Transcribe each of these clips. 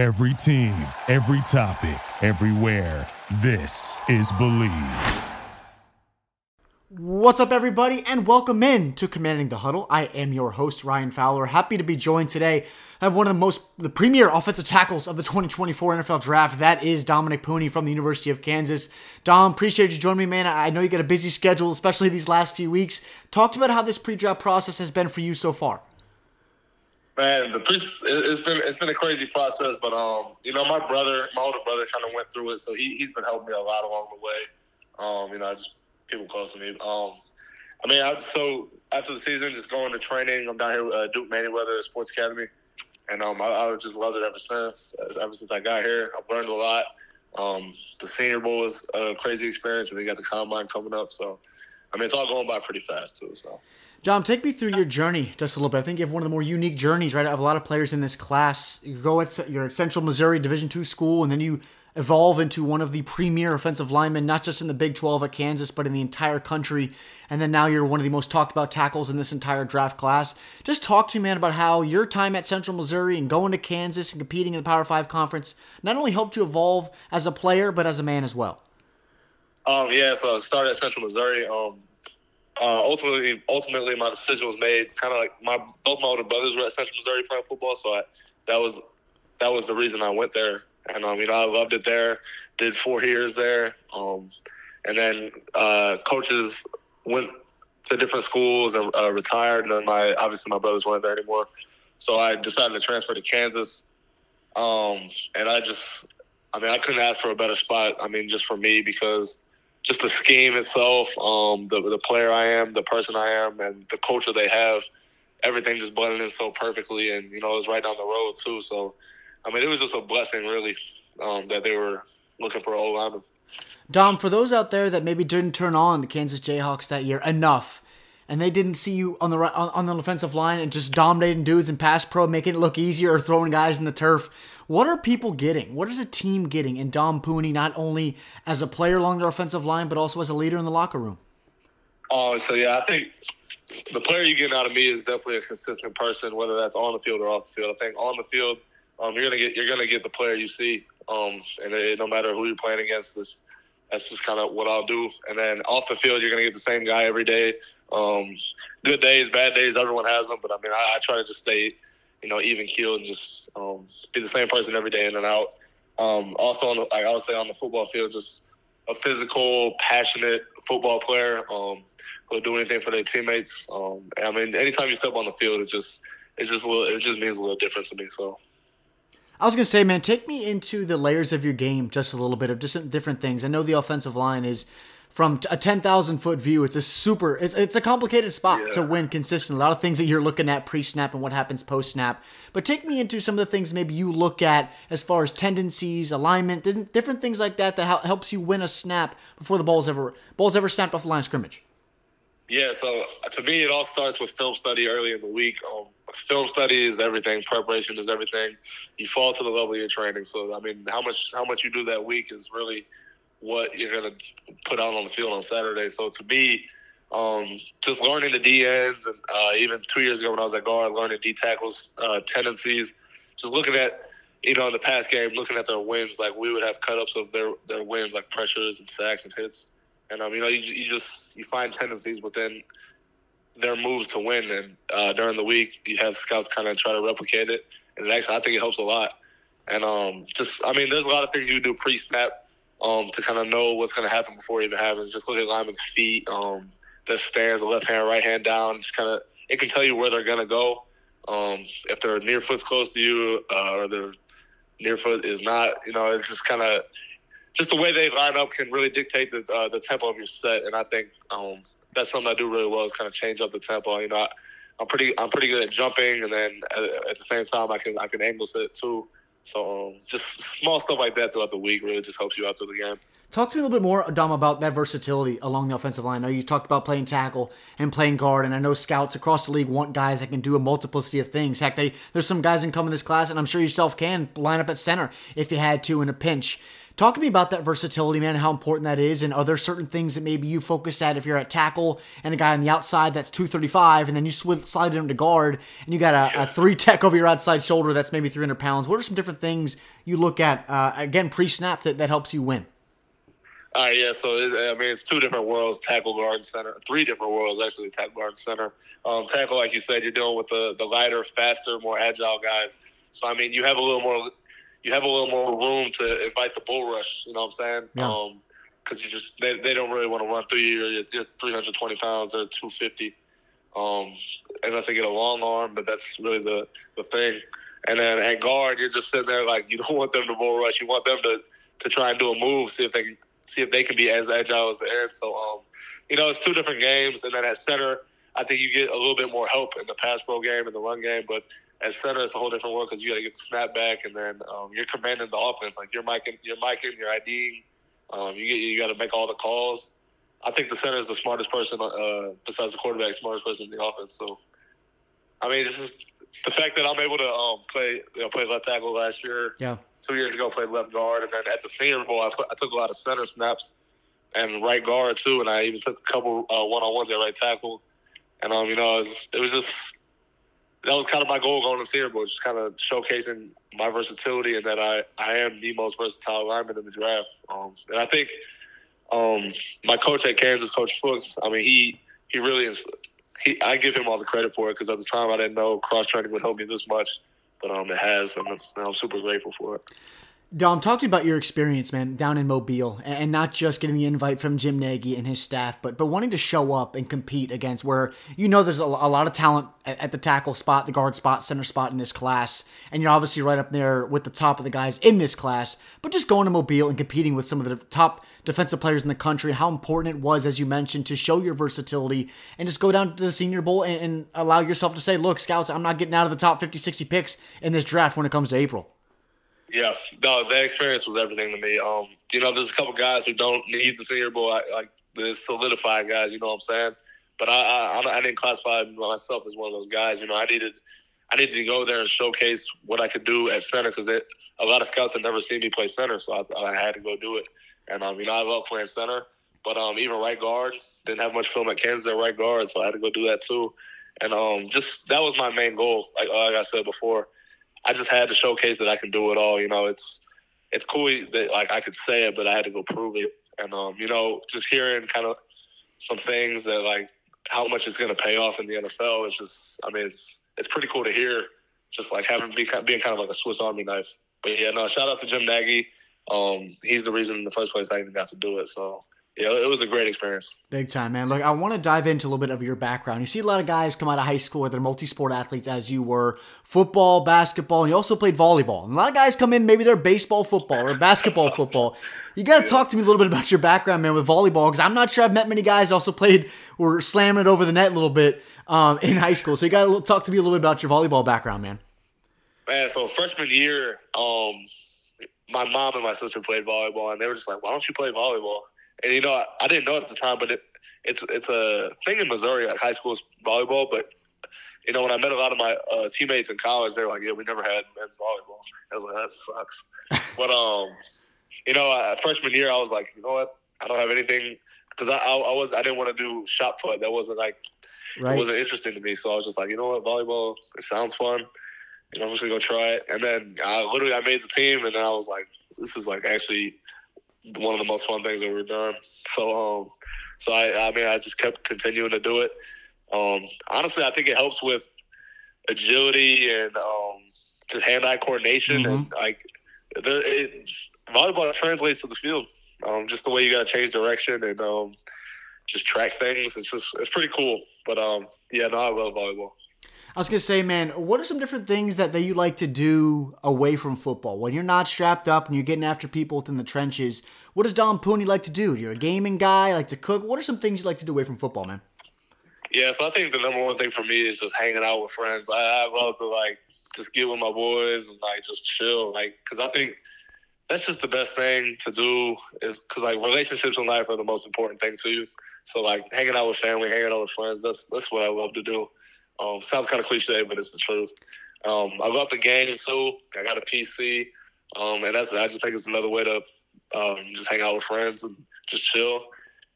Every team, every topic, everywhere. This is Bleav. What's up, everybody, and welcome in to Commanding the Huddle. I am your host, Ryan Fowler. Happy to be joined today by one of the most, the premier offensive tackles of the 2024 NFL Draft. That is Dominick Puni from the University of Kansas. Dom, appreciate you joining me, man. I know you got a busy schedule, especially these last few weeks. Talked about how this pre-draft process has been for you so far. Man, the pre- it's been it's been a crazy process, but um, you know, my brother, my older brother, kind of went through it, so he he's been helping me a lot along the way. Um, you know, I just people close to me. Um, I mean, I, so after the season, just going to training. I'm down here with uh, Duke Manyweather Sports Academy, and um, I, I just loved it ever since. Ever since I got here, I've learned a lot. Um, the Senior Bowl was a crazy experience, and we got the combine coming up. So, I mean, it's all going by pretty fast too. So. Dom, take me through your journey just a little bit. I think you have one of the more unique journeys, right? I have a lot of players in this class. You go at your Central Missouri Division two school, and then you evolve into one of the premier offensive linemen, not just in the Big 12 at Kansas, but in the entire country. And then now you're one of the most talked about tackles in this entire draft class. Just talk to me, man, about how your time at Central Missouri and going to Kansas and competing in the Power Five conference not only helped you evolve as a player, but as a man as well. Um, yeah, so I started at Central Missouri. Um, uh, ultimately, ultimately, my decision was made kind of like my both my older brothers were at Central Missouri playing football, so I, that was that was the reason I went there and um, you know I loved it there. Did four years there, um, and then uh, coaches went to different schools and uh, retired. And then my obviously my brothers weren't there anymore, so I decided to transfer to Kansas. Um, and I just, I mean, I couldn't ask for a better spot. I mean, just for me because just the scheme itself, um, the the player I am, the person I am, and the culture they have, everything just blended in so perfectly. And you know, it was right down the road too. So I mean, it was just a blessing, really, um, that they were looking for old linemen. Dom, for those out there that maybe didn't turn on the Kansas Jayhawks that year enough, and they didn't see you on the on, on the offensive line and just dominating dudes in pass pro, making it look easier, or throwing guys in the turf. What are people getting? What is a team getting in Dom Puni, not only as a player along the offensive line, but also as a leader in the locker room? Oh, so yeah, I think the player you get out of me is definitely a consistent person, whether that's on the field or off the field. I think on the field, um, you're gonna get you're gonna get the player you see, um, and it, no matter who you're playing against, this, that's just kind of what I'll do. And then off the field, you're gonna get the same guy every day. Um, good days, bad days, everyone has them. But I mean, I, I try to just stay, you know, even keeled and just um, be the same person every day in and out. Um, also, on the, like I would say on the football field, just a physical, passionate football player um, who'll do anything for their teammates. Um, I mean, anytime you step on the field, it just it just little, it just means a little different to me. So. I was gonna say, man, take me into the layers of your game just a little bit of just different things. I know the offensive line is from a ten thousand foot view. It's a super, it's, it's a complicated spot yeah. to win consistent. A lot of things that you're looking at pre snap and what happens post snap. But take me into some of the things maybe you look at as far as tendencies, alignment, different things like that that helps you win a snap before the ball's ever ball's ever snapped off the line of scrimmage. Yeah, so to me, it all starts with film study early in the week. Um, film study is everything. Preparation is everything. You fall to the level of your training. So, I mean, how much how much you do that week is really what you're gonna put out on the field on Saturday. So, to me, um, just learning the DNs and uh, even two years ago when I was at guard, learning D tackles uh, tendencies, just looking at you know in the past game, looking at their wins, like we would have cut ups of their their wins, like pressures and sacks and hits and um, you know, you, you just you find tendencies within their moves to win, and uh, during the week you have scouts kind of try to replicate it, and it actually I think it helps a lot. And um, just I mean, there's a lot of things you do pre-snap um, to kind of know what's going to happen before it even happens. Just look at linemen's feet, um, their stance, the left hand, right hand down. Just kind of it can tell you where they're going to go. Um, if their near foot's close to you, uh, or their near foot is not, you know, it's just kind of just the way they line up can really dictate the uh, the tempo of your set. And I think um, that's something I do really well is kind of change up the tempo. You know, I, am pretty I'm pretty good at jumping, and then at, at, the same time I can I can angle set too. So um, just small stuff like that throughout the week really just helps you out through the game. Talk to me a little bit more, Dom, about that versatility along the offensive line. I know you talked about playing tackle and playing guard, and I know scouts across the league want guys that can do a multiplicity of things. Heck, they, there's some guys in this class, and I'm sure yourself can line up at center if you had to in a pinch. Talk to me about that versatility, man, and how important that is. And are there certain things that maybe you focus at if you're at tackle and a guy on the outside that's 235, and then you slide him to guard and you got a, a three tech over your outside shoulder that's maybe 300 pounds? What are some different things you look at, uh, again, pre snap that, that helps you win? All right, yeah. So it, I mean, it's two different worlds: tackle, guard, center. Three different worlds actually: tackle, guard, center. Um, tackle, like you said, you're dealing with the the lighter, faster, more agile guys. So I mean, you have a little more, you have a little more room to invite the bull rush. You know what I'm saying? Yeah. Um, because you just they, they don't really want to run through you. You're, you're 320 pounds or 250, um, unless they get a long arm. But that's really the the thing. And then at guard, you're just sitting there like you don't want them to bull rush. You want them to to try and do a move, see if they can see if they can be as agile as the end. So, um, you know, it's two different games. And then at center, I think you get a little bit more help in the pass pro game and the run game. But at center, it's a whole different world because you got to get the snap back, and then um, you're commanding the offense. Like you're micing, you're micing, you're IDing. Um, you get you got to make all the calls. I think the center is the smartest person uh, besides the quarterback, smartest person in the offense. So, I mean, this is the fact that I'm able to um, play you know, play left tackle last year. Yeah two years ago played left guard, and then at the Senior Bowl, I, I took a lot of center snaps and right guard too, and I even took a couple one on ones at right tackle. And um, you know, it was, it was just that was kind of my goal going to Senior Bowl, just kind of showcasing my versatility and that I I am the most versatile lineman in the draft. Um, and I think um, my coach at Kansas, Coach Fuchs, I mean, he he really is. He, I give him all the credit for it because at the time I didn't know cross training would help me this much but um, it has, and I'm super grateful for it. Dom, talk to me about your experience, man, down in Mobile, and not just getting the invite from Jim Nagy and his staff, but but wanting to show up and compete against where you know there's a, a lot of talent at, at, the tackle spot, the guard spot, center spot in this class, and you're obviously right up there with the top of the guys in this class. But just going to Mobile and competing with some of the top defensive players in the country, how important it was, as you mentioned, to show your versatility and just go down to the Senior Bowl and, and allow yourself to say, "Look, scouts, I'm not getting out of the top 50, 60 picks in this draft when it comes to April." Yeah, no, that experience was everything to me. Um, you know, there's a couple guys who don't need the Senior Bowl, like the solidified guys. You know what I'm saying? But I, I, I didn't classify myself as one of those guys. You know, I needed, I needed to go there and showcase what I could do at center because a lot of scouts had never seen me play center, so I, I had to go do it. And um, you know, I love playing center, but um, even right guard didn't have much film at Kansas at right guard, so I had to go do that too. And um, just that was my main goal. Like, like I said before I just had to showcase that I can do it all. You know, it's it's cool that like I could say it, but I had to go prove it. And um, you know, just hearing kind of some things that like how much it's going to pay off in the NFL is just, I mean, it's it's pretty cool to hear. Just like having be, being kind of like a Swiss Army knife. But yeah, no, shout out to Jim Nagy. Um, he's the reason in the first place I even got to do it. So yeah, it was a great experience. Big time, man. Look, I want to dive into a little bit of your background. You see a lot of guys come out of high school, they're multi sport athletes as you were football, basketball, and you also played volleyball. And a lot of guys come in, maybe they're baseball, football, or basketball, football. You got to talk to me a little bit about your background, man, with volleyball, because I'm not sure I've met many guys also played, were slamming it over the net a little bit um, in high school. So you got to talk to me a little bit about your volleyball background, man. Man, so freshman year, um, my mom and my sister played volleyball, and they were just like, why don't you play volleyball? And you know, I didn't know at the time, but it, it's it's a thing in Missouri, like high school volleyball. But you know, when I met a lot of my uh, teammates in college, they were like, "Yeah, we never had men's volleyball." I was like, "That sucks." but um, you know, uh, freshman year, I was like, you know what? I don't have anything because I, I, I was I didn't want to do shot put. That wasn't like right. it wasn't interesting to me. So I was just like, you know what, volleyball, it sounds fun. You know, I'm just gonna go try it. And then I literally I made the team, and then I was like, this is like actually one of the most fun things that we've done. So, um, so I, I mean, I just kept continuing to do it. Um, honestly, I think it helps with agility and um, just hand-eye coordination, mm-hmm. and like the, it, volleyball translates to the field. Um, just the way you got to change direction and um, just track things. It's just it's pretty cool. But um, yeah, no, I love volleyball. I was gonna say, man, what are some different things that, that you like to do away from football when you're not strapped up and you're getting after people within the trenches? What does Dom Puni like to do? You're a gaming guy, like to cook. What are some things you like to do away from football, man? Yeah, so I think the number one thing for me is just hanging out with friends. I, I love to like just get with my boys and like just chill, like because I think that's just the best thing to do is because like relationships in life are the most important thing to you. So like hanging out with family, hanging out with friends, that's that's what I love to do. Um, sounds kind of cliche, but it's the truth. Um, I love the game too. I got a PC, um, and that's I just think it's another way to um, just hang out with friends and just chill.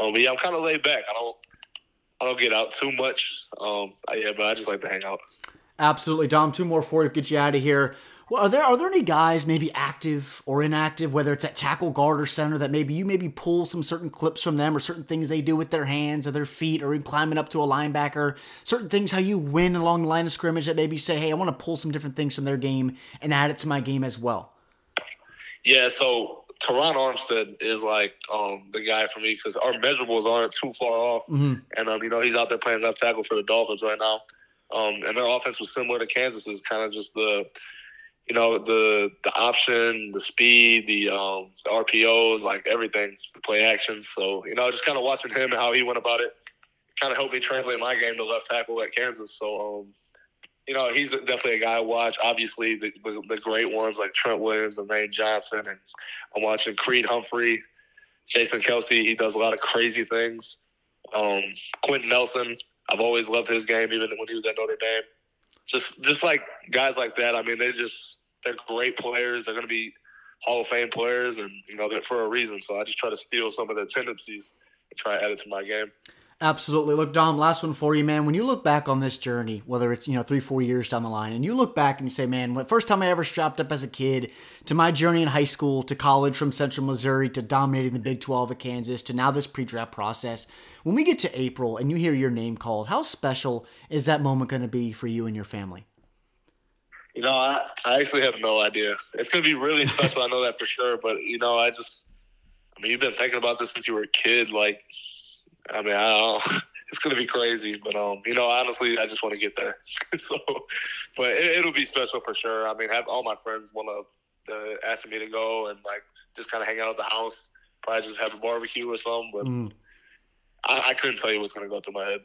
Um, but yeah, I'm kind of laid back. I don't I don't get out too much. Um, yeah, but I just like to hang out. Absolutely, Dom. Two more for you. Get you out of here. Well, are there are there any guys maybe active or inactive, whether it's at tackle, guard, or center, that maybe you maybe pull some certain clips from them or certain things they do with their hands or their feet or in climbing up to a linebacker, certain things how you win along the line of scrimmage that maybe say, hey, I want to pull some different things from their game and add it to my game as well. Yeah, so Terron Armstead is like um, the guy for me because our measurables aren't too far off, mm-hmm. and um, you know he's out there playing left tackle for the Dolphins right now. Um, and their offense was similar to Kansas. Is kind of just the you know the the option, the speed, the um, the RPOs, like everything, the play actions. So you know, just kind of watching him and how he went about it, kind of helped me translate my game to left tackle at Kansas. So um, you know, he's definitely a guy I watch. Obviously, the, the, the great ones like Trent Williams and Lane Johnson, and I'm watching Creed Humphrey, Jason Kelce. He does a lot of crazy things. Um, Quenton Nelson, I've always loved his game, even when he was at Notre Dame. Just, just like guys like that. I mean, they just they're great players. They're going to be Hall of Fame players, and you know, they're for a reason. So I just try to steal some of their tendencies and try to add it to my game. Absolutely. Look, Dom, last one for you, man. When you look back on this journey, whether it's, you know, three, four years down the line, and you look back and you say, man, the first time I ever strapped up as a kid to my journey in high school, to college from Central Missouri, to dominating the Big 12 at Kansas, to now this pre draft process, when we get to April and you hear your name called, how special is that moment going to be for you and your family? You know, I, I actually have no idea. It's going to be really special. I know that for sure. But, you know, I just, I mean, you've been thinking about this since you were a kid. Like, I mean, I don't. It's gonna be crazy, but um, you know, honestly, I just want to get there. so, but it, will be special for sure. I mean, have all my friends want to uh, ask me to go and like just kind of hang out at the house. Probably just have a barbecue or something. But mm. I, I couldn't tell you what's gonna go through my head.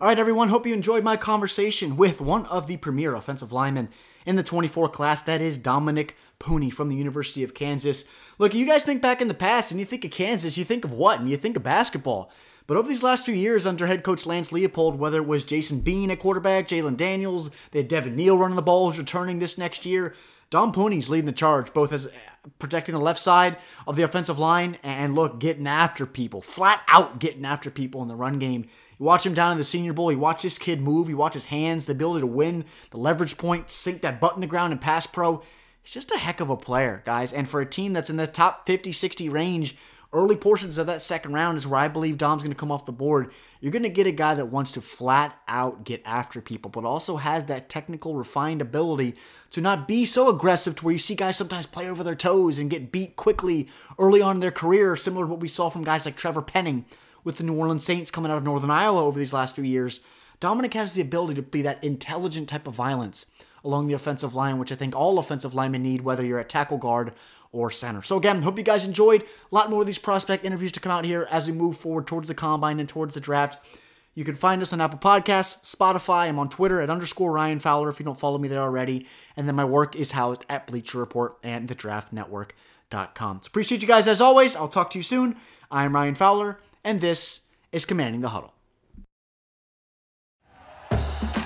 All right, everyone. Hope you enjoyed my conversation with one of the premier offensive linemen in the 24 class. That is Dominick Puni from the University of Kansas. Look, you guys think back in the past and you think of Kansas, you think of what? And you think of basketball. But over these last few years under head coach Lance Leipold, whether it was Jason Bean at quarterback, Jalon Daniels, they had Devin Neal running the ball who's returning this next year. Dom Puni's leading the charge, both as protecting the left side of the offensive line and look, getting after people, flat out getting after people in the run game. You watch him down in the Senior Bowl, you watch this kid move, you watch his hands, the ability to win, the leverage point, sink that butt in the ground and pass pro. He's just a heck of a player, guys. And for a team that's in the top 50, 60 range early portions of that second round is where I believe Dom's going to come off the board. You're going to get a guy that wants to flat out get after people, but also has that technical, refined ability to not be so aggressive to where you see guys sometimes play over their toes and get beat quickly early on in their career, similar to what we saw from guys like Trevor Penning with the New Orleans Saints coming out of Northern Iowa over these last few years. Dominick has the ability to be that intelligent type of violence along the offensive line, which I think all offensive linemen need, whether you're at tackle guard or center. So again, hope you guys enjoyed. A lot more of these prospect interviews to come out here as we move forward towards the combine and towards the draft. You can find us on Apple Podcasts, Spotify. I'm on Twitter at underscore Ryan Fowler if you don't follow me there already. And then my work is housed at Bleacher Report and thedraftnetwork.com. So appreciate you guys as always. I'll talk to you soon. I'm Ryan Fowler, and this is Commanding the Huddle.